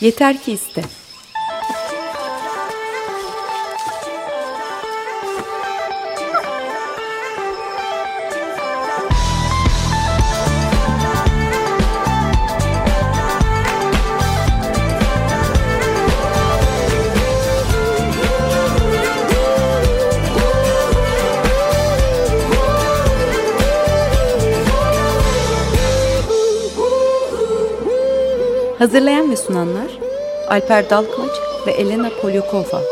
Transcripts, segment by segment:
Yeter ki iste. Sunanlar Alper Dalkmaç ve Elena Polyakova.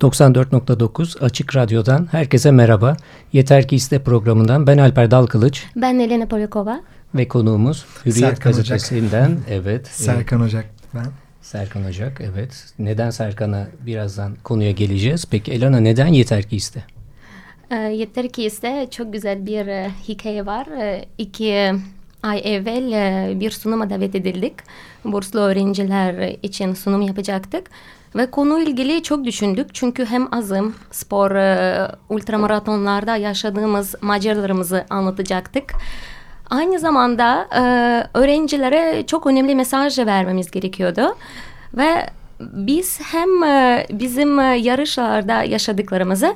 ...94.9 Açık Radyo'dan herkese merhaba. Yeter ki iste programından ben Alper Dalkılıç. Ben Elena Polyakova. Ve konuğumuz Hürriyet Serkan Gazetesi'nden. Ocak. Evet. Serkan Ocak ben. Serkan Ocak evet. Neden Serkan'a birazdan konuya geleceğiz. Peki Elena neden Yeter ki iste? E, yeter ki ise çok güzel bir e, hikaye var. E, iki ay evvel e, bir sunuma davet edildik. Burslu öğrenciler için sunum yapacaktık. Ve konu ilgili çok düşündük. Çünkü hem azım, spor, e, ultramaratonlarda yaşadığımız maceralarımızı anlatacaktık. Aynı zamanda öğrencilere çok önemli mesaj vermemiz gerekiyordu. Ve biz hem bizim yarışlarda yaşadıklarımızı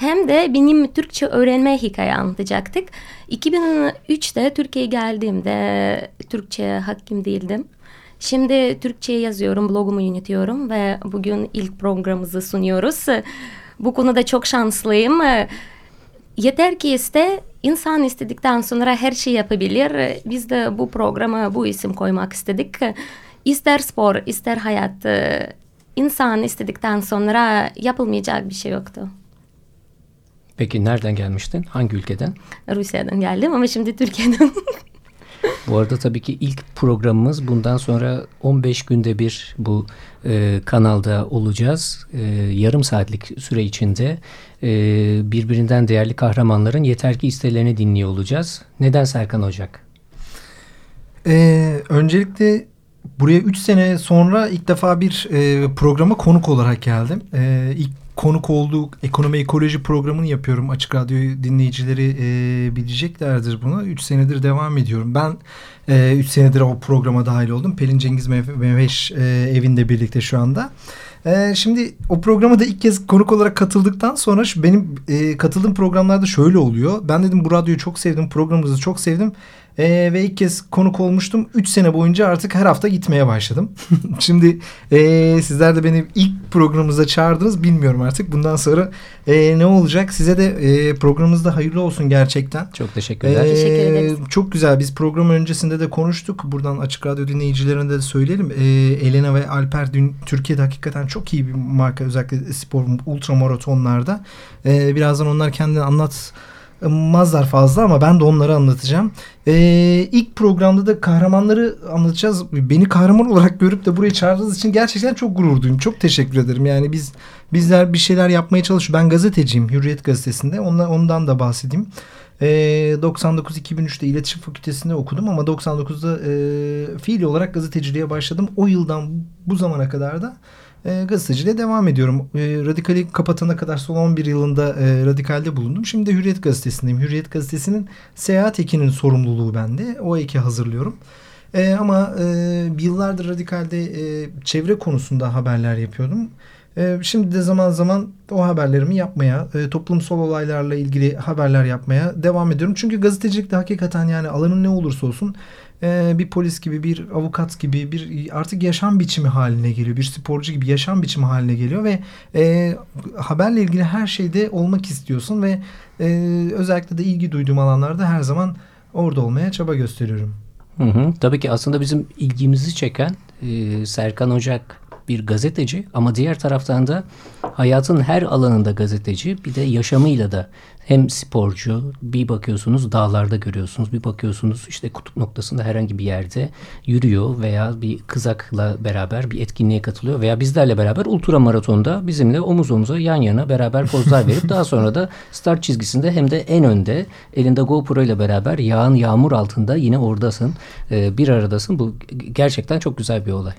hem de benim Türkçe öğrenme hikaye anlatacaktık. 2003'te Türkiye'ye geldiğimde Türkçe hakim değildim. Şimdi Türkçe yazıyorum, blogumu yönetiyorum ve bugün ilk programımızı sunuyoruz. Bu konuda çok şanslıyım. Yeter ki iste, insan istedikten sonra her şey yapabilir. Biz de bu programa bu isim koymak istedik. İster spor, ister hayat, insan istedikten sonra yapılmayacak bir şey yoktu. Peki nereden gelmiştin? Hangi ülkeden? Rusya'dan geldim ama şimdi Türkiye'den. bu arada tabii ki ilk programımız bundan sonra 15 günde bir bu e, kanalda olacağız. E, yarım saatlik süre içinde e, birbirinden değerli kahramanların yeter ki istelerini dinliyor olacağız. Neden Serkan Ocak? Ee, öncelikle buraya 3 sene sonra ilk defa bir e, programa konuk olarak geldim. E, ilk konuk olduğu ekonomi ekoloji programını yapıyorum. Açık Radyo dinleyicileri e, bileceklerdir bunu. Üç senedir devam ediyorum. Ben e, üç senedir o programa dahil oldum. Pelin Cengiz Mehveş e, evinde birlikte şu anda. E, şimdi o programa da ilk kez konuk olarak katıldıktan sonra benim e, katıldığım programlarda şöyle oluyor. Ben dedim bu radyoyu çok sevdim, programımızı çok sevdim. E, ve ilk kez konuk olmuştum. Üç sene boyunca artık her hafta gitmeye başladım. Şimdi e, sizler de beni ilk programımıza çağırdınız. Bilmiyorum artık bundan sonra e, ne olacak. Size de e, programımızda hayırlı olsun gerçekten. Çok teşekkürler. E, Teşekkür ederiz. Çok güzel. Biz program öncesinde de konuştuk. Buradan Açık Radyo dinleyicilerine de söyleyelim. E, Elena ve Alper dün Türkiye'de hakikaten çok iyi bir marka. Özellikle spor ultramaratonlarda. E, birazdan onlar kendini anlat mazlar fazla ama ben de onları anlatacağım. Ee, ilk programda da kahramanları anlatacağız. Beni kahraman olarak görüp de buraya çağırdığınız için gerçekten çok gurur duydum. Çok teşekkür ederim. Yani biz bizler bir şeyler yapmaya çalışıyoruz. Ben gazeteciyim Hürriyet Gazetesi'nde. Ondan, ondan da bahsedeyim. Ee, 99-2003'te iletişim fakültesinde okudum ama 99'da e, fiili olarak gazeteciliğe başladım. O yıldan bu zamana kadar da e, gazeteciliğe devam ediyorum. E, Radikali kapatana kadar son 11 yılında e, Radikal'de bulundum. Şimdi Hürriyet Gazetesi'ndeyim. Hürriyet Gazetesi'nin seyahat ekinin sorumluluğu bende. O eki hazırlıyorum. E, ama e, yıllardır Radikal'de e, çevre konusunda haberler yapıyordum. E, şimdi de zaman zaman o haberlerimi yapmaya, e, toplumsal olaylarla ilgili haberler yapmaya devam ediyorum. Çünkü gazetecilik de hakikaten yani alanın ne olursa olsun e, bir polis gibi, bir avukat gibi, bir artık yaşam biçimi haline geliyor. Bir sporcu gibi yaşam biçimi haline geliyor ve e, haberle ilgili her şeyde olmak istiyorsun ve e, özellikle de ilgi duyduğum alanlarda her zaman orada olmaya çaba gösteriyorum. Hı hı. Tabii ki aslında bizim ilgimizi çeken e, Serkan Ocak bir gazeteci ama diğer taraftan da hayatın her alanında gazeteci bir de yaşamıyla da hem sporcu bir bakıyorsunuz dağlarda görüyorsunuz bir bakıyorsunuz işte kutup noktasında herhangi bir yerde yürüyor veya bir kızakla beraber bir etkinliğe katılıyor veya bizlerle beraber ultra maratonda bizimle omuz omuza yan yana beraber pozlar verip daha sonra da start çizgisinde hem de en önde elinde GoPro ile beraber yağın yağmur altında yine oradasın bir aradasın bu gerçekten çok güzel bir olay.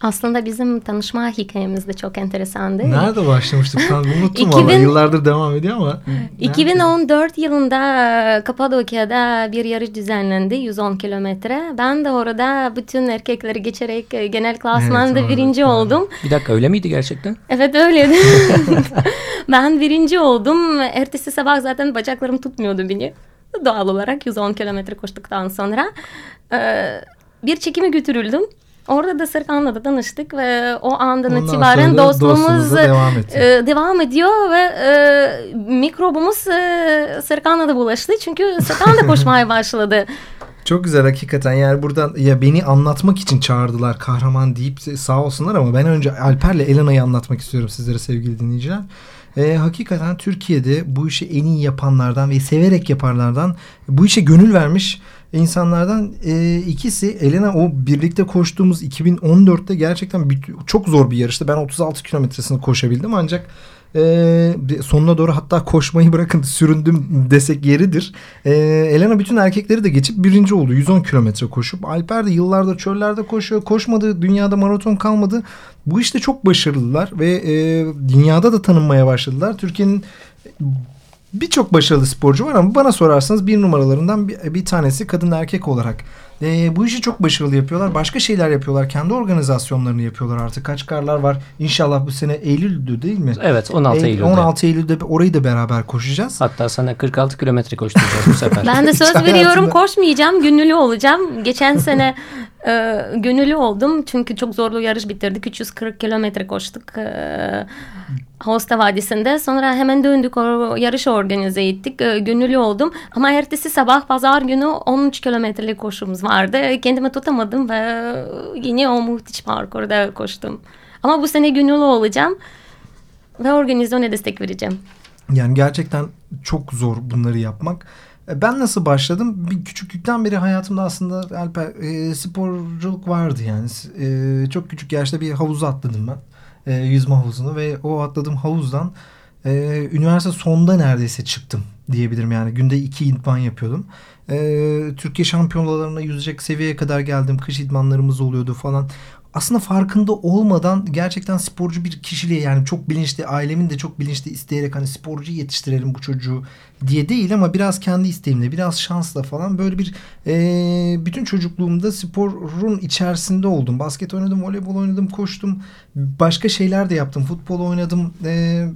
Aslında bizim tanışma hikayemiz de çok enteresandı. Nerede başlamıştık? Ben unuttum 2000 valla. Yıllardır devam ediyor ama. 2014 yılında Kapadokya'da bir yarış düzenlendi 110 kilometre. Ben de orada bütün erkekleri geçerek e, genel klasmanda Evet, birinci evet. oldum. Bir dakika öyle miydi gerçekten? Evet öyleydi. ben birinci oldum. Ertesi sabah zaten bacaklarım tutmuyordu beni. Doğal olarak 110 kilometre koştuktan sonra. Ee, bir çekime götürüldüm. Orada da Serkan'la da tanıştık ve o andan Ondan itibaren dostluğumuz devam etti. e, devam ediyor ve e, mikrobumuz e, Serkan'la da bulaştı. Çünkü Serkan da koşmaya başladı. Çok güzel hakikaten yani buradan ya beni anlatmak için çağırdılar kahraman deyip sağ olsunlar ama ben önce Alper'le Elena'yı anlatmak istiyorum sizlere sevgili dinleyiciler. Ee, hakikaten Türkiye'de bu işi en iyi yapanlardan ve severek yaparlardan bu işe gönül vermiş insanlardan e, ikisi Elena o birlikte koştuğumuz 2014'te gerçekten bir- çok zor bir yarıştı. Ben 36 kilometresini koşabildim ancak e, sonuna doğru hatta koşmayı bırakın süründüm desek yeridir. E, Elena bütün erkekleri de geçip birinci oldu. 110 kilometre koşup. Alper de yıllardır çöllerde koşuyor. Koşmadı. Dünyada maraton kalmadı. Bu işte çok başarılılar ve e, dünyada da tanınmaya başladılar. Türkiye'nin birçok başarılı sporcu var ama bana sorarsanız bir numaralarından bir, bir tanesi kadın erkek olarak. E, bu işi çok başarılı yapıyorlar. Başka şeyler yapıyorlar. Kendi organizasyonlarını yapıyorlar artık. Kaç karlar var. İnşallah bu sene Eylül'dü değil mi? Evet 16 Eylül- Eylül'de. 16 Eylül'de orayı da beraber koşacağız. Hatta sana 46 kilometre koşturacağız bu sefer. Ben de söz veriyorum koşmayacağım, gönüllü olacağım. Geçen sene e, gönüllü oldum çünkü çok zorlu yarış bitirdik. 340 kilometre koştuk e, Hosta Vadisi'nde. Sonra hemen döndük, o yarışı organize ettik. E, gönüllü oldum ama ertesi sabah pazar günü 13 kilometrelik koşumuz vardı. Kendimi tutamadım ve yine o muhteşem parkurda koştum. Ama bu sene gönüllü olacağım ve organizasyona destek vereceğim. Yani gerçekten çok zor bunları yapmak. E, Ben nasıl başladım? Bir küçüklükten beri hayatımda aslında Alper e, sporculuk vardı yani. E, çok küçük yaşta bir havuza atladım ben. E, yüzme havuzunu ve o atladığım havuzdan e, üniversite sonunda neredeyse çıktım diyebilirim yani. Günde iki idman yapıyordum. E, Türkiye şampiyonalarına yüzecek seviyeye kadar geldim. Kış idmanlarımız oluyordu falan aslında farkında olmadan gerçekten sporcu bir kişiliğe yani çok bilinçli ailemin de çok bilinçli isteyerek hani sporcu yetiştirelim bu çocuğu diye değil ama biraz kendi isteğimle biraz şansla falan böyle bir e, bütün çocukluğumda sporun içerisinde oldum. Basket oynadım, voleybol oynadım, koştum. Başka şeyler de yaptım. Futbol oynadım. E,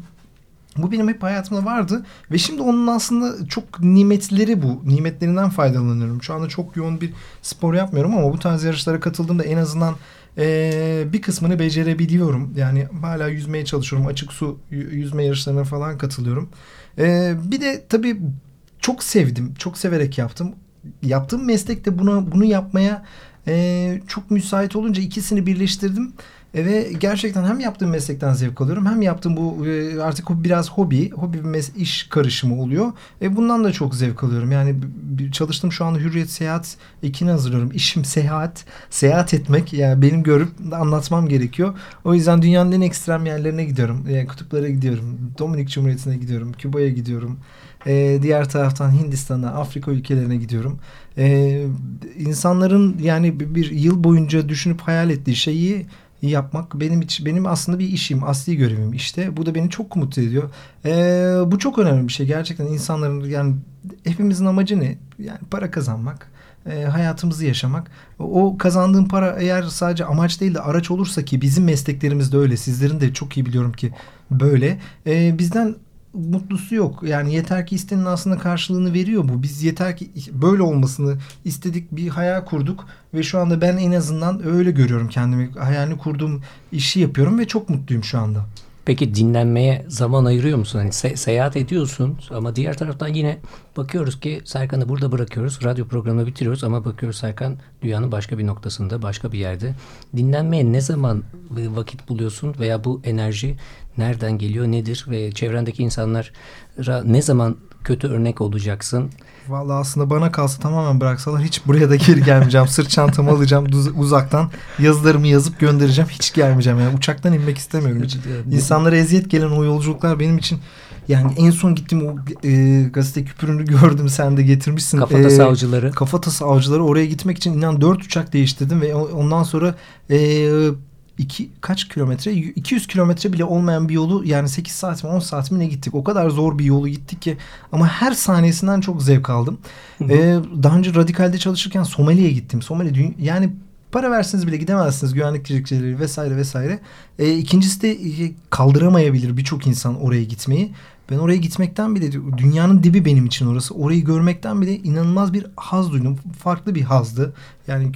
bu benim hep hayatımda vardı ve şimdi onun aslında çok nimetleri bu. Nimetlerinden faydalanıyorum. Şu anda çok yoğun bir spor yapmıyorum ama bu tarz yarışlara katıldığımda en azından ee, bir kısmını becerebiliyorum. Yani hala yüzmeye çalışıyorum. Açık su yüzme yarışlarına falan katılıyorum. Ee, bir de tabii çok sevdim. Çok severek yaptım. Yaptığım meslekte buna bunu yapmaya e, çok müsait olunca ikisini birleştirdim. E, ve gerçekten hem yaptığım meslekten zevk alıyorum hem yaptığım bu e, artık biraz hobi, hobi bir iş karışımı oluyor. E, bundan da çok zevk alıyorum. Yani çalıştım şu anda Hürriyet Seyahat ekini hazırlıyorum. İşim seyahat, seyahat etmek. Yani benim görüp anlatmam gerekiyor. O yüzden dünyanın en ekstrem yerlerine gidiyorum. Yani kutuplara gidiyorum. Dominik Cumhuriyeti'ne gidiyorum. Küba'ya gidiyorum. E, diğer taraftan Hindistan'a, Afrika ülkelerine gidiyorum. E, insanların yani bir yıl boyunca düşünüp hayal ettiği şeyi yapmak benim için benim aslında bir işim, asli görevim işte. Bu da beni çok mutlu ediyor. Ee, bu çok önemli bir şey. Gerçekten insanların yani hepimizin amacı ne? Yani para kazanmak, e, hayatımızı yaşamak. O kazandığın para eğer sadece amaç değil de araç olursa ki bizim mesleklerimizde öyle. Sizlerin de çok iyi biliyorum ki böyle. E, bizden mutlusu yok. Yani yeter ki istenin aslında karşılığını veriyor bu. Biz yeter ki böyle olmasını istedik, bir hayal kurduk ve şu anda ben en azından öyle görüyorum kendimi. Hayalini kurduğum işi yapıyorum ve çok mutluyum şu anda. Peki dinlenmeye zaman ayırıyor musun? Hani se- seyahat ediyorsun ama diğer taraftan yine bakıyoruz ki Serkan'ı burada bırakıyoruz. Radyo programını bitiriyoruz ama bakıyoruz Serkan dünyanın başka bir noktasında, başka bir yerde. Dinlenmeye ne zaman vakit buluyorsun veya bu enerji nereden geliyor, nedir ve çevrendeki insanlara ne zaman kötü örnek olacaksın? Vallahi aslında bana kalsa tamamen bıraksalar hiç buraya da geri gelmeyeceğim. Sırt çantamı alacağım uzaktan yazılarımı yazıp göndereceğim. Hiç gelmeyeceğim yani uçaktan inmek istemiyorum hiç. İnsanlara eziyet gelen o yolculuklar benim için yani en son gittim o e, gazete küpürünü gördüm sen de getirmişsin. Kafatası E, avcıları. Kafatası avcıları oraya gitmek için inan dört uçak değiştirdim ve ondan sonra e, iki, kaç kilometre 200 kilometre bile olmayan bir yolu yani 8 saat mi 10 saat mi ne gittik o kadar zor bir yolu gittik ki ama her saniyesinden çok zevk aldım. Ee, daha önce radikalde çalışırken Somali'ye gittim. Somali yani para versiniz bile gidemezsiniz güvenlik gerekçeleri vesaire vesaire. E, ikincisi de e, kaldıramayabilir birçok insan oraya gitmeyi. Ben oraya gitmekten bile dünyanın dibi benim için orası. Orayı görmekten bile inanılmaz bir haz duydum. Farklı bir hazdı. Yani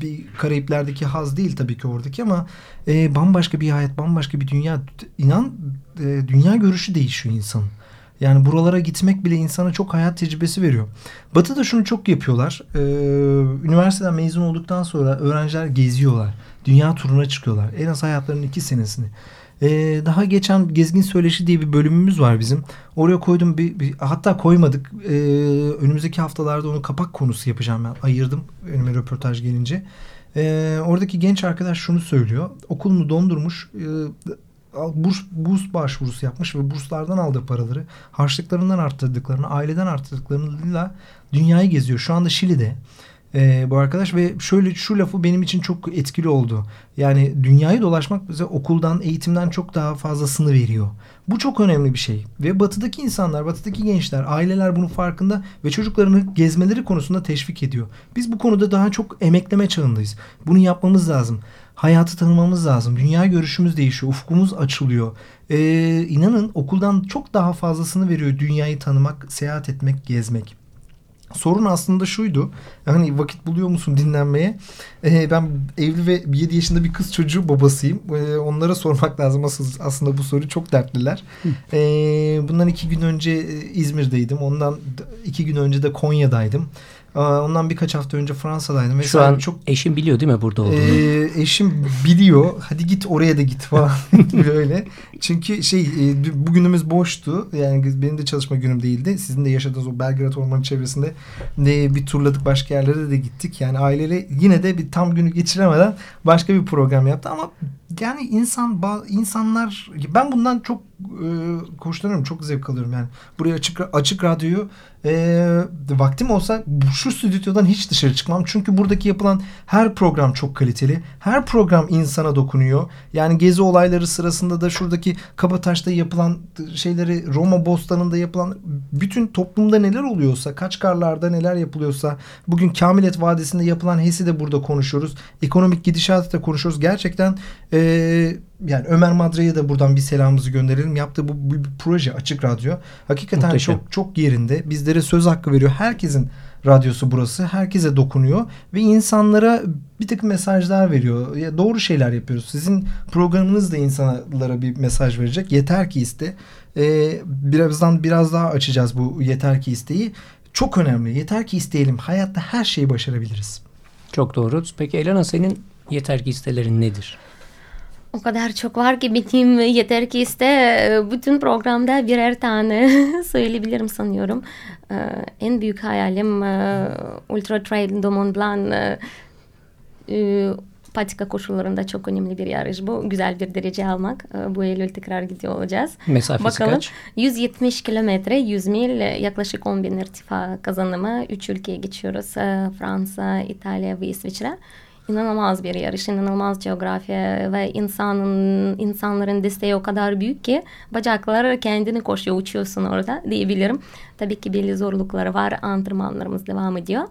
bir Karayipler'deki haz değil tabii ki oradaki ama e, bambaşka bir hayat, bambaşka bir dünya. İnan e, dünya görüşü değişiyor insanın. Yani buralara gitmek bile insana çok hayat tecrübesi veriyor. Batı'da şunu çok yapıyorlar. Ee, üniversiteden mezun olduktan sonra öğrenciler geziyorlar. Dünya turuna çıkıyorlar. En az hayatlarının iki senesini. Ee, daha geçen Gezgin Söyleşi diye bir bölümümüz var bizim. Oraya koydum bir, bir hatta koymadık. Ee, önümüzdeki haftalarda onu kapak konusu yapacağım ben. Ayırdım önüme röportaj gelince. Ee, oradaki genç arkadaş şunu söylüyor. Okulunu dondurmuş. E, burs, burs başvurusu yapmış ve burslardan aldığı paraları harçlıklarından arttırdıklarını, aileden arttırdıklarıyla dünyayı geziyor. Şu anda Şili'de e, bu arkadaş ve şöyle şu lafı benim için çok etkili oldu. Yani dünyayı dolaşmak bize okuldan, eğitimden çok daha fazlasını veriyor. Bu çok önemli bir şey. Ve batıdaki insanlar, batıdaki gençler, aileler bunun farkında ve çocuklarını gezmeleri konusunda teşvik ediyor. Biz bu konuda daha çok emekleme çağındayız. Bunu yapmamız lazım. Hayatı tanımamız lazım. Dünya görüşümüz değişiyor. Ufkumuz açılıyor. Ee, inanın okuldan çok daha fazlasını veriyor dünyayı tanımak, seyahat etmek, gezmek. Sorun aslında şuydu. Hani vakit buluyor musun dinlenmeye? Ee, ben evli ve 7 yaşında bir kız çocuğu babasıyım. Ee, onlara sormak lazım. Asıl, aslında bu soru çok dertliler. Ee, bundan iki gün önce İzmir'deydim. Ondan iki gün önce de Konya'daydım. Ondan birkaç hafta önce Fransa'daydım. Şu an çok eşim biliyor değil mi burada olduğunu? E, eşim biliyor. Hadi git oraya da git falan böyle. Çünkü şey e, bugünümüz boştu. Yani benim de çalışma günüm değildi. Sizin de yaşadığınız o Belgrad Ormanı çevresinde de bir turladık başka yerlere de gittik. Yani aileyle yine de bir tam günü geçiremeden başka bir program yaptı ama yani insan insanlar ben bundan çok e, hoşlanıyorum. Çok zevk alıyorum yani. Buraya açık açık radyoyu e, vaktim olsa şu stüdyodan hiç dışarı çıkmam. Çünkü buradaki yapılan her program çok kaliteli. Her program insana dokunuyor. Yani gezi olayları sırasında da şuradaki Kabataş'ta yapılan şeyleri Roma Bostanı'nda yapılan bütün toplumda neler oluyorsa, Kaçkarlar'da neler yapılıyorsa, bugün Kamilet Vadisi'nde yapılan HES'i de burada konuşuyoruz. Ekonomik gidişatı da konuşuyoruz. Gerçekten e, yani Ömer Madra'ya da buradan bir selamımızı gönderelim. Yaptığı bu, bu bir proje Açık Radyo. Hakikaten Muhteşem. çok çok yerinde. Bizlere söz hakkı veriyor. Herkesin radyosu burası. Herkese dokunuyor ve insanlara bir takım mesajlar veriyor. Ya doğru şeyler yapıyoruz. Sizin programınız da insanlara bir mesaj verecek. Yeter ki iste. Ee, birazdan biraz daha açacağız bu yeter ki isteği. Çok önemli. Yeter ki isteyelim. Hayatta her şeyi başarabiliriz. Çok doğru. Peki Elena senin yeter ki istelerin nedir? O kadar çok var ki benim yeter ki iste bütün programda birer tane söyleyebilirim sanıyorum. Ee, en büyük hayalim e, Ultra Trail de Mont Blanc e, e, patika koşullarında çok önemli bir yarış bu. Güzel bir derece almak. Bu Eylül tekrar gidiyor olacağız. Mesafesi Bakalım, kaç? 170 kilometre, 100 mil, yaklaşık 10 bin irtifa kazanımı. Üç ülkeye geçiyoruz. Fransa, İtalya ve İsviçre inanılmaz bir yarış, inanılmaz coğrafya ve insanın insanların desteği o kadar büyük ki bacaklar kendini koşuyor, uçuyorsun orada diyebilirim. Tabii ki belli zorlukları var, antrenmanlarımız devam ediyor.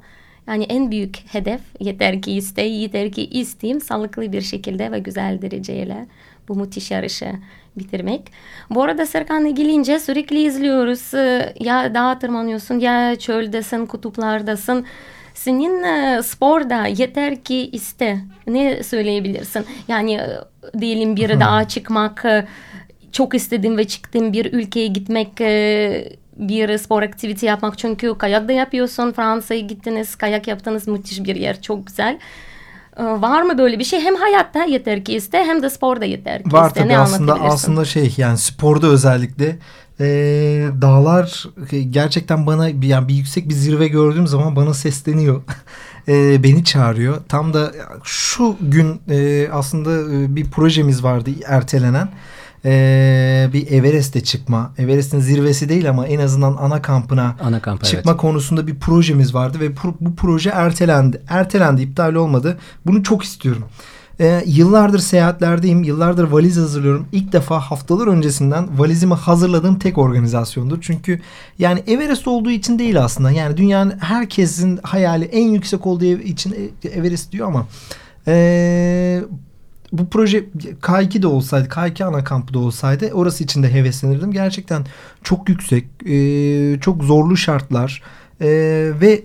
Yani en büyük hedef yeter ki iste, yeter ki isteyeyim sağlıklı bir şekilde ve güzel dereceyle bu müthiş yarışı bitirmek. Bu arada Serkan'la gelince sürekli izliyoruz. Ya dağa tırmanıyorsun ya çöldesin, kutuplardasın. Senin e, sporda yeter ki iste. Ne söyleyebilirsin? Yani e, diyelim bir dağa çıkmak, e, çok istedim ve çıktım bir ülkeye gitmek, bir spor aktivite yapmak. Çünkü kayak da yapıyorsun. Fransa'ya gittiniz, kayak yaptınız. Müthiş bir yer, çok güzel. Var mı böyle bir şey? Hem hayatta yeter ki iste hem de sporda yeter ki Var iste. tabii ne aslında aslında şey yani sporda özellikle e, dağlar gerçekten bana yani bir yüksek bir zirve gördüğüm zaman bana sesleniyor. e, beni çağırıyor. Tam da şu gün e, aslında e, bir projemiz vardı ertelenen. Ee, bir Everest'e çıkma. Everest'in zirvesi değil ama en azından ana kampına ana kamp, çıkma evet. konusunda bir projemiz vardı ve bu proje ertelendi. Ertelendi, iptal olmadı. Bunu çok istiyorum. E, yıllardır seyahatlerdeyim. Yıllardır valiz hazırlıyorum. İlk defa haftalar öncesinden valizimi hazırladığım tek organizasyondur. Çünkü yani Everest olduğu için değil aslında. Yani dünyanın herkesin hayali en yüksek olduğu için Everest diyor ama e, bu proje K2 de olsaydı, K2 ana kampı da olsaydı orası için de heveslenirdim. Gerçekten çok yüksek, e, çok zorlu şartlar e, ve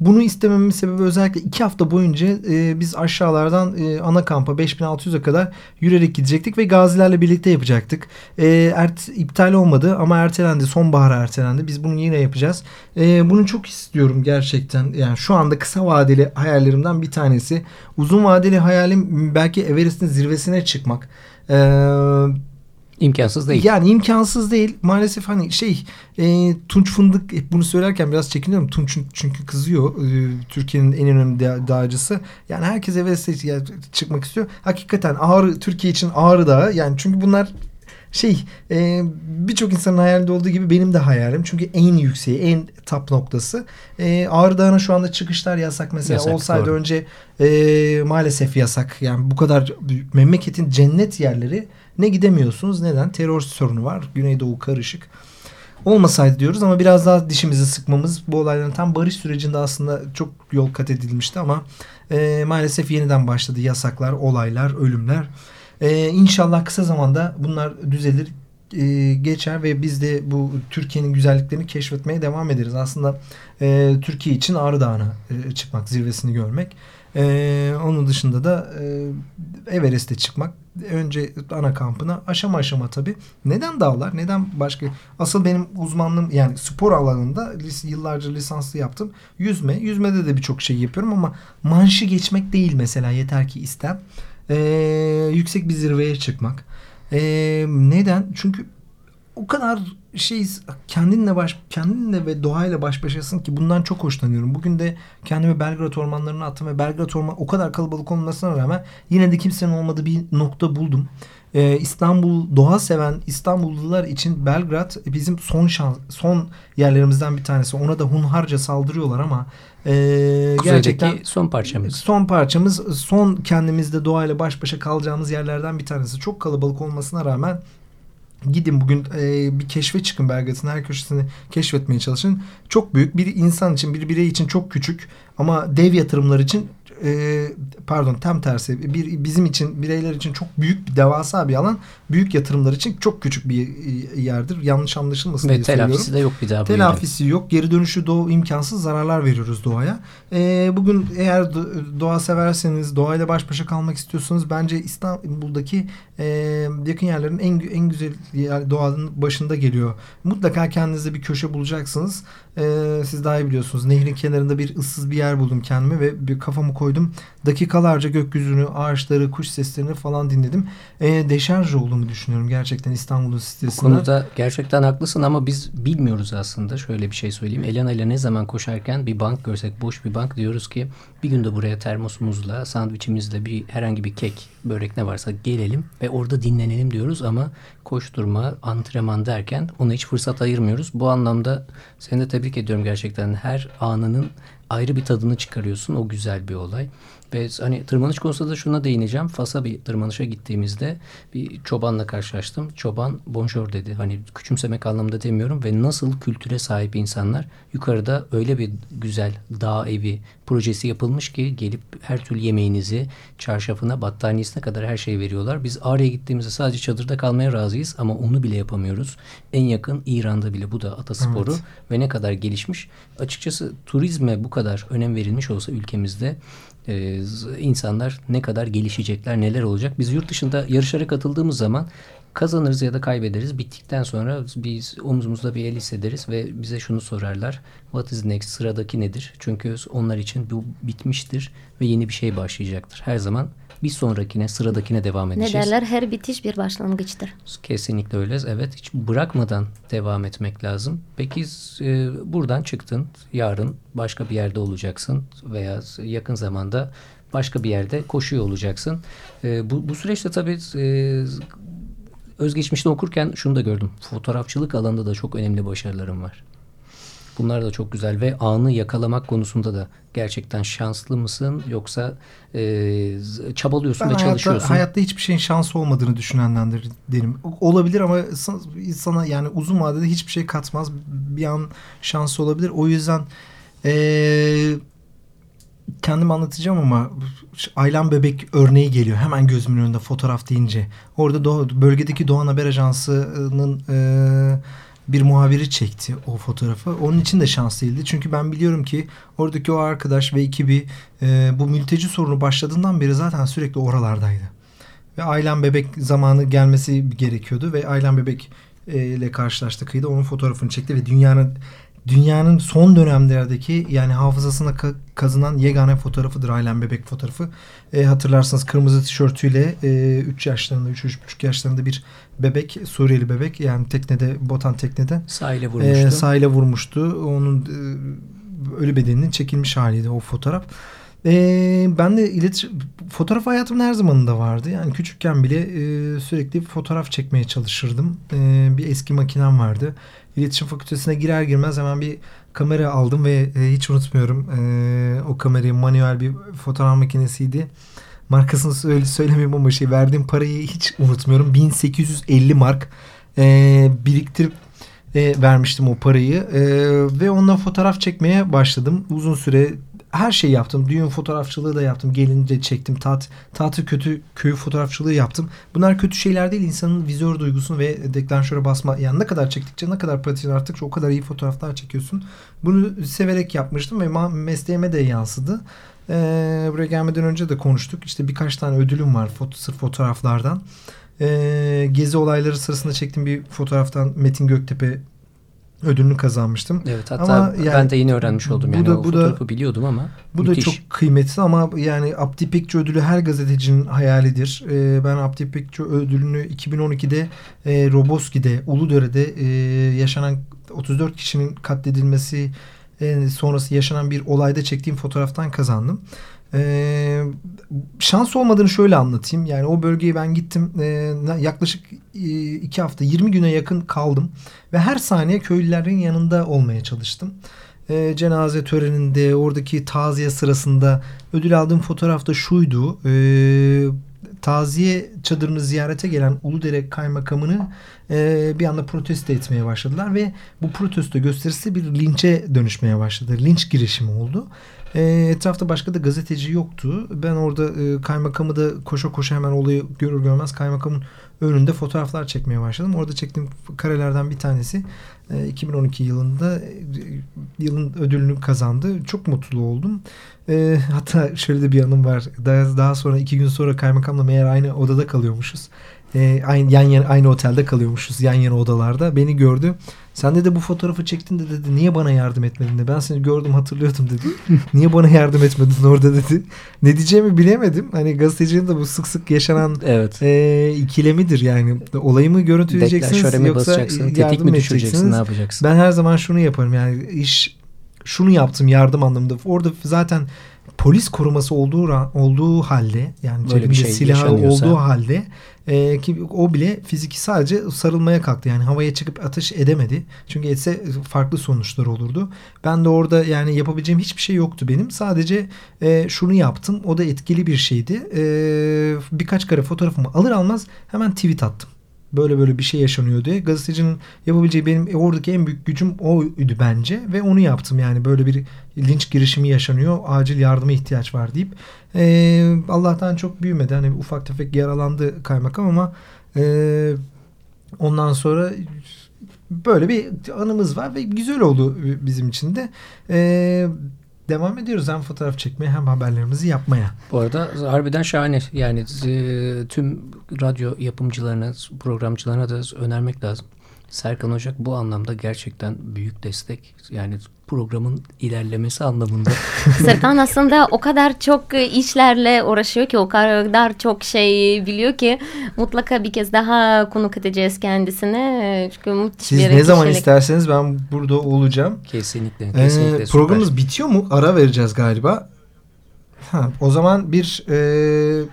bunu istememin sebebi özellikle iki hafta boyunca e, biz aşağılardan e, ana kampa 5600'e kadar yürüyerek gidecektik ve gazilerle birlikte yapacaktık. E, ert, iptal olmadı ama ertelendi. Sonbahara ertelendi. Biz bunu yine yapacağız. E, bunu çok istiyorum gerçekten. Yani şu anda kısa vadeli hayallerimden bir tanesi. Uzun vadeli hayalim belki Everest'in zirvesine çıkmak. Eee İmkansız değil. Yani imkansız değil. Maalesef hani şey e, Tunç Fındık hep bunu söylerken biraz çekiniyorum. Tunç çünkü kızıyor. E, Türkiye'nin en önemli da, dağcısı. Yani herkes Everest'e yani, çıkmak istiyor. Hakikaten Ağrı Türkiye için Ağrı Dağı. Yani çünkü bunlar şey e, birçok insanın hayalinde olduğu gibi benim de hayalim. Çünkü en yükseği, en top noktası. E, Ağrı Dağı'na şu anda çıkışlar yasak mesela. Yasak, Olsaydı doğru. önce e, maalesef yasak. Yani bu kadar memleketin cennet yerleri ne gidemiyorsunuz. Neden? Terör sorunu var. Güneydoğu karışık. Olmasaydı diyoruz ama biraz daha dişimizi sıkmamız bu olayların tam barış sürecinde aslında çok yol kat edilmişti ama e, maalesef yeniden başladı yasaklar, olaylar, ölümler. E, inşallah kısa zamanda bunlar düzelir e, geçer ve biz de bu Türkiye'nin güzelliklerini keşfetmeye devam ederiz. Aslında e, Türkiye için Ağrı Dağı'na e, çıkmak, zirvesini görmek. E, onun dışında da e, Everest'e çıkmak. Önce ana kampına aşama aşama tabii. Neden dağlar? Neden başka? Asıl benim uzmanlığım yani spor alanında yıllarca lisanslı yaptım. Yüzme. Yüzmede de birçok şey yapıyorum ama manşı geçmek değil mesela yeter ki istem. E, yüksek bir zirveye çıkmak. E, neden? Çünkü o kadar şey kendinle baş kendinle ve doğayla baş başasın ki bundan çok hoşlanıyorum. Bugün de kendimi Belgrad ormanlarına attım ve Belgrad orman o kadar kalabalık olmasına rağmen yine de kimsenin olmadığı bir nokta buldum. Ee, İstanbul doğa seven İstanbullular için Belgrad bizim son şans, son yerlerimizden bir tanesi. Ona da hunharca saldırıyorlar ama e, gerçekten son parçamız. Son parçamız son kendimizde doğayla baş başa kalacağımız yerlerden bir tanesi. Çok kalabalık olmasına rağmen Gidin bugün e, bir keşfe çıkın Belgrad'ın her köşesini keşfetmeye çalışın. Çok büyük bir insan için bir birey için çok küçük ama dev yatırımlar için e, pardon tam tersi bir bizim için bireyler için çok büyük bir devasa bir alan. Büyük yatırımlar için çok küçük bir e, yerdir. Yanlış anlaşılmasın Ve diye telafisi de yok bir daha telafisi yok. Geri dönüşü doğu imkansız zararlar veriyoruz doğaya. E, bugün eğer doğa severseniz doğayla baş başa kalmak istiyorsanız bence İstanbul'daki e, yakın yerlerin en en güzel yer, doğanın başında geliyor mutlaka kendinize bir köşe bulacaksınız e, siz daha iyi biliyorsunuz nehrin kenarında bir ıssız bir yer buldum kendime ve bir kafamı koydum. Dakikalarca gökyüzünü, ağaçları, kuş seslerini falan dinledim. E, deşarj olduğumu düşünüyorum gerçekten İstanbul'un sitesinden. Bu konuda gerçekten haklısın ama biz bilmiyoruz aslında. Şöyle bir şey söyleyeyim. Elena ile ne zaman koşarken bir bank görsek, boş bir bank diyoruz ki bir günde buraya termosumuzla, sandviçimizle bir herhangi bir kek, börek ne varsa gelelim ve orada dinlenelim diyoruz ama koşturma, antrenman derken ona hiç fırsat ayırmıyoruz. Bu anlamda seni de tebrik ediyorum gerçekten. Her anının ayrı bir tadını çıkarıyorsun. O güzel bir olay. Ve hani tırmanış konusunda da şuna değineceğim. Fas'a bir tırmanışa gittiğimizde bir çobanla karşılaştım. Çoban bonjour dedi. Hani küçümsemek anlamında demiyorum ve nasıl kültüre sahip insanlar. Yukarıda öyle bir güzel dağ evi projesi yapılmış ki gelip her türlü yemeğinizi, çarşafına, battaniyesine kadar her şeyi veriyorlar. Biz Ağrı'ya gittiğimizde sadece çadırda kalmaya razıyız ama onu bile yapamıyoruz. En yakın İran'da bile bu da atasporu evet. ve ne kadar gelişmiş. Açıkçası turizme bu kadar önem verilmiş olsa ülkemizde e, insanlar ne kadar gelişecekler, neler olacak. Biz yurt dışında yarışlara katıldığımız zaman kazanırız ya da kaybederiz. Bittikten sonra biz omzumuzda bir el hissederiz ve bize şunu sorarlar. What is next? Sıradaki nedir? Çünkü onlar için bu bitmiştir ve yeni bir şey başlayacaktır. Her zaman bir sonrakine, sıradakine devam edeceğiz. Ne derler? Her bitiş bir başlangıçtır. Kesinlikle öyle. Evet, hiç bırakmadan devam etmek lazım. Peki e, buradan çıktın. Yarın başka bir yerde olacaksın veya yakın zamanda başka bir yerde koşuyor olacaksın. E, bu, bu süreçte tabii e, özgeçmişte okurken şunu da gördüm. Fotoğrafçılık alanında da çok önemli başarılarım var. Bunlar da çok güzel ve anı yakalamak konusunda da gerçekten şanslı mısın yoksa e, çabalıyorsun Ben ve hayatta, çalışıyorsun. hayatta hiçbir şeyin şansı olmadığını düşünendendir derim. Olabilir ama sa- insana yani uzun vadede hiçbir şey katmaz. Bir an şansı olabilir. O yüzden eee kendim anlatacağım ama Aylan Bebek örneği geliyor. Hemen gözümün önünde fotoğraf deyince. Orada Doğu- bölgedeki Doğan Haber Ajansı'nın eee, bir muhabiri çekti o fotoğrafı. Onun için de şans değildi. Çünkü ben biliyorum ki oradaki o arkadaş ve ekibi eee, bu mülteci sorunu başladığından beri zaten sürekli oralardaydı. Ve Aylan Bebek zamanı gelmesi gerekiyordu ve Aylan Bebek e, ile karşılaştı kıyıda onun fotoğrafını çekti ve dünyanın dünyanın son dönemlerdeki yani hafızasına ka- kazınan yegane fotoğrafıdır Aylan Bebek fotoğrafı. E, hatırlarsanız kırmızı tişörtüyle 3 yaşlarında 3-3,5 yaşlarında bir bebek Suriyeli bebek yani teknede botan teknede Sahile vurmuştu. e, sahile vurmuştu. Onun e, ölü bedeninin çekilmiş haliydi o fotoğraf. E, ben de iletişim fotoğraf hayatımın her zamanında vardı. Yani küçükken bile e, sürekli fotoğraf çekmeye çalışırdım. E, bir eski makinem vardı. İletişim fakültesine girer girmez hemen bir kamera aldım ve e, hiç unutmuyorum. E, o kamerayı manuel bir fotoğraf makinesiydi. Markasını söyle, söylemeyeyim ama şey verdiğim parayı hiç unutmuyorum. 1850 mark e, biriktirip e, vermiştim o parayı E, ve onunla fotoğraf çekmeye başladım. Uzun süre her şeyi yaptım. Düğün fotoğrafçılığı da yaptım. Gelince çektim. Tat, tatil kötü köyü fotoğrafçılığı yaptım. Bunlar kötü şeyler değil. İnsanın vizör duygusunu ve deklanşöre basma. Yani ne kadar çektikçe ne kadar pratiğin arttıkça o kadar iyi fotoğraflar çekiyorsun. Bunu severek yapmıştım ve mesleğime de yansıdı. Ee, buraya gelmeden önce de konuştuk. İşte birkaç tane ödülüm var foto, sırf fotoğraflardan. Ee, gezi olayları sırasında çektiğim bir fotoğraftan Metin Göktepe ödülünü kazanmıştım. Evet hatta Ama yani ben de yeni öğrenmiş oldum. bu Yani da- o bu da- biliyordum ama Bu müthiş. da çok kıymetli ama yani Abdi İpekçi ödülü her gazetecinin hayalidir. Ee, ben Abdi İpekçi ödülünü 2012'de e, Roboski'de, Uludere'de e, yaşanan 34 kişinin katledilmesi e, sonrası yaşanan bir olayda çektiğim fotoğraftan kazandım. Ee, şans olmadığını şöyle anlatayım. Yani o bölgeye ben gittim. Ee, yaklaşık e, iki hafta 20 güne yakın kaldım. Ve her saniye köylülerin yanında olmaya çalıştım. Ee, cenaze töreninde oradaki taziye sırasında ödül aldığım fotoğrafta şuydu. Ee, taziye çadırını ziyarete gelen Uludere kaymakamını e, bir anda protesto etmeye başladılar ve bu protesto gösterisi bir linçe dönüşmeye başladı. Linç girişimi oldu. E, etrafta başka da gazeteci yoktu. Ben orada e, kaymakamı da koşa koşa hemen olayı görür görmez kaymakamın önünde fotoğraflar çekmeye başladım. Orada çektiğim karelerden bir tanesi e, 2012 yılında e, yılın ödülünü kazandı. Çok mutlu oldum. E, hatta şöyle de bir anım var. Daha, daha sonra iki gün sonra kaymakamla meğer aynı odada kalıyormuşuz. E, aynı yan yana aynı otelde kalıyormuşuz yan yana odalarda. Beni gördü. Sen de de bu fotoğrafı çektin de dedi. Niye bana yardım etmedin de. Ben seni gördüm hatırlıyordum dedi. Niye bana yardım etmedin orada dedi. Ne diyeceğimi bilemedim. Hani gazetecinin de bu sık sık yaşanan Evet. e, ikilemidir yani. Olayı mı görüntüleyeceksiniz mi yoksa basacaksın? Yardım mi edeceksiniz? Ne yapacaksın? Ben her zaman şunu yaparım yani iş şunu yaptım yardım anlamında. Orada zaten polis koruması olduğu olduğu halde yani cebinde şey silahı olduğu halde e, ki o bile fiziki sadece sarılmaya kalktı. Yani havaya çıkıp ateş edemedi. Çünkü etse farklı sonuçlar olurdu. Ben de orada yani yapabileceğim hiçbir şey yoktu benim. Sadece e, şunu yaptım. O da etkili bir şeydi. E, birkaç kare fotoğrafımı alır almaz hemen tweet attım böyle böyle bir şey yaşanıyor diye. Gazetecinin yapabileceği benim oradaki en büyük gücüm oydu bence ve onu yaptım yani böyle bir linç girişimi yaşanıyor acil yardıma ihtiyaç var deyip Ee, Allah'tan çok büyümedi hani ufak tefek yaralandı kaymakam ama e, ondan sonra böyle bir anımız var ve güzel oldu bizim için de. Ee, devam ediyoruz hem fotoğraf çekmeye hem haberlerimizi yapmaya. Bu arada harbiden şahane. Yani e, tüm radyo yapımcılarına, programcılarına da önermek lazım. Serkan Ocak bu anlamda gerçekten büyük destek. Yani programın ilerlemesi anlamında. Serkan aslında o kadar çok işlerle uğraşıyor ki o kadar çok şey biliyor ki mutlaka bir kez daha konuk edeceğiz kendisine. Çünkü müthiş Siz bir ne zaman kişilik. isterseniz ben burada olacağım. kesinlikle. Ee, kesinlikle süper. programımız bitiyor mu? Ara vereceğiz galiba. Ha, o zaman bir e,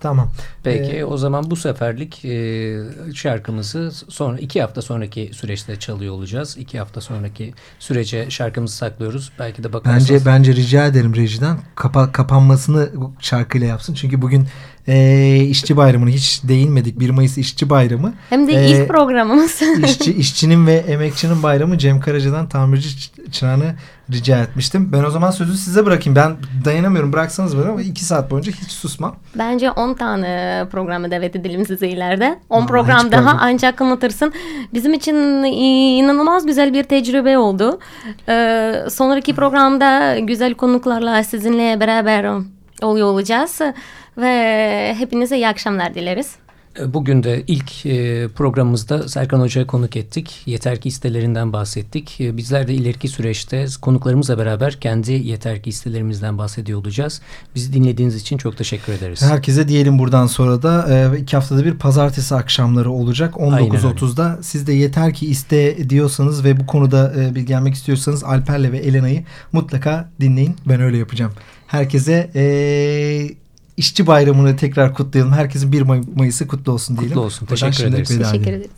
Tamam. Peki Ee, o zaman bu seferlik e, şarkımızı sonra iki hafta sonraki süreçte çalıyor olacağız. İki hafta sonraki sürece şarkımızı saklıyoruz. Belki de bakarsınız. Bence bence rica ederim rejiden kapa, kapanmasını bu şarkıyla yapsın. Çünkü bugün e, işçi bayramını hiç değinmedik. 1 Mayıs işçi bayramı. Hem de Ee, ilk programımız. İşçi, işçinin ve emekçinin bayramı Cem Karaca'dan tamirci ç- çırağını rica etmiştim. Ben o zaman sözü size bırakayım. Ben dayanamıyorum bıraksanız bana ama 2 saat boyunca hiç susmam. Bence 10 tane programa davet edelim size ileride. 10 Vallahi program daha problem. ancak anlatırsın. Bizim için inanılmaz güzel bir tecrübe oldu. Ee, sonraki programda güzel konuklarla sizinle beraber oluyor olacağız. Ve hepinize iyi akşamlar dileriz. E, Bugün de ilk e, programımızda Serkan Hoca'ya konuk ettik. Yeter ki istelerinden bahsettik. E, Bizler de ileriki süreçte konuklarımızla beraber kendi yeter ki istelerimizden bahsediyor olacağız. Bizi dinlediğiniz için çok teşekkür ederiz. Herkese diyelim buradan sonra da iki haftada bir pazartesi akşamları olacak. Aynen 19.30'da siz de yeter ki iste diyorsanız ve bu konuda e, bilgilenmek istiyorsanız Alper'le ve Elena'yı mutlaka dinleyin. Ben öyle yapacağım. Herkese e, işçi bayramını tekrar kutlayalım. Herkesin 1 May- Mayıs'ı kutlu olsun diyelim. Kutlu olsun. Teşekkür ederiz. Teşekkür ederiz.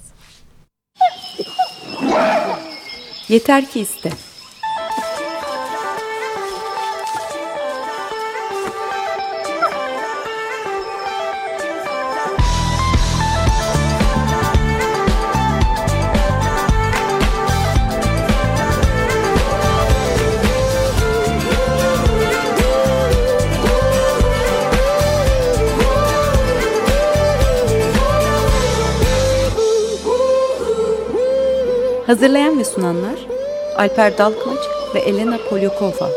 Yeter ki iste. Hazırlayan ve sunanlar Alper Dalkmaç ve Elena Polyakova.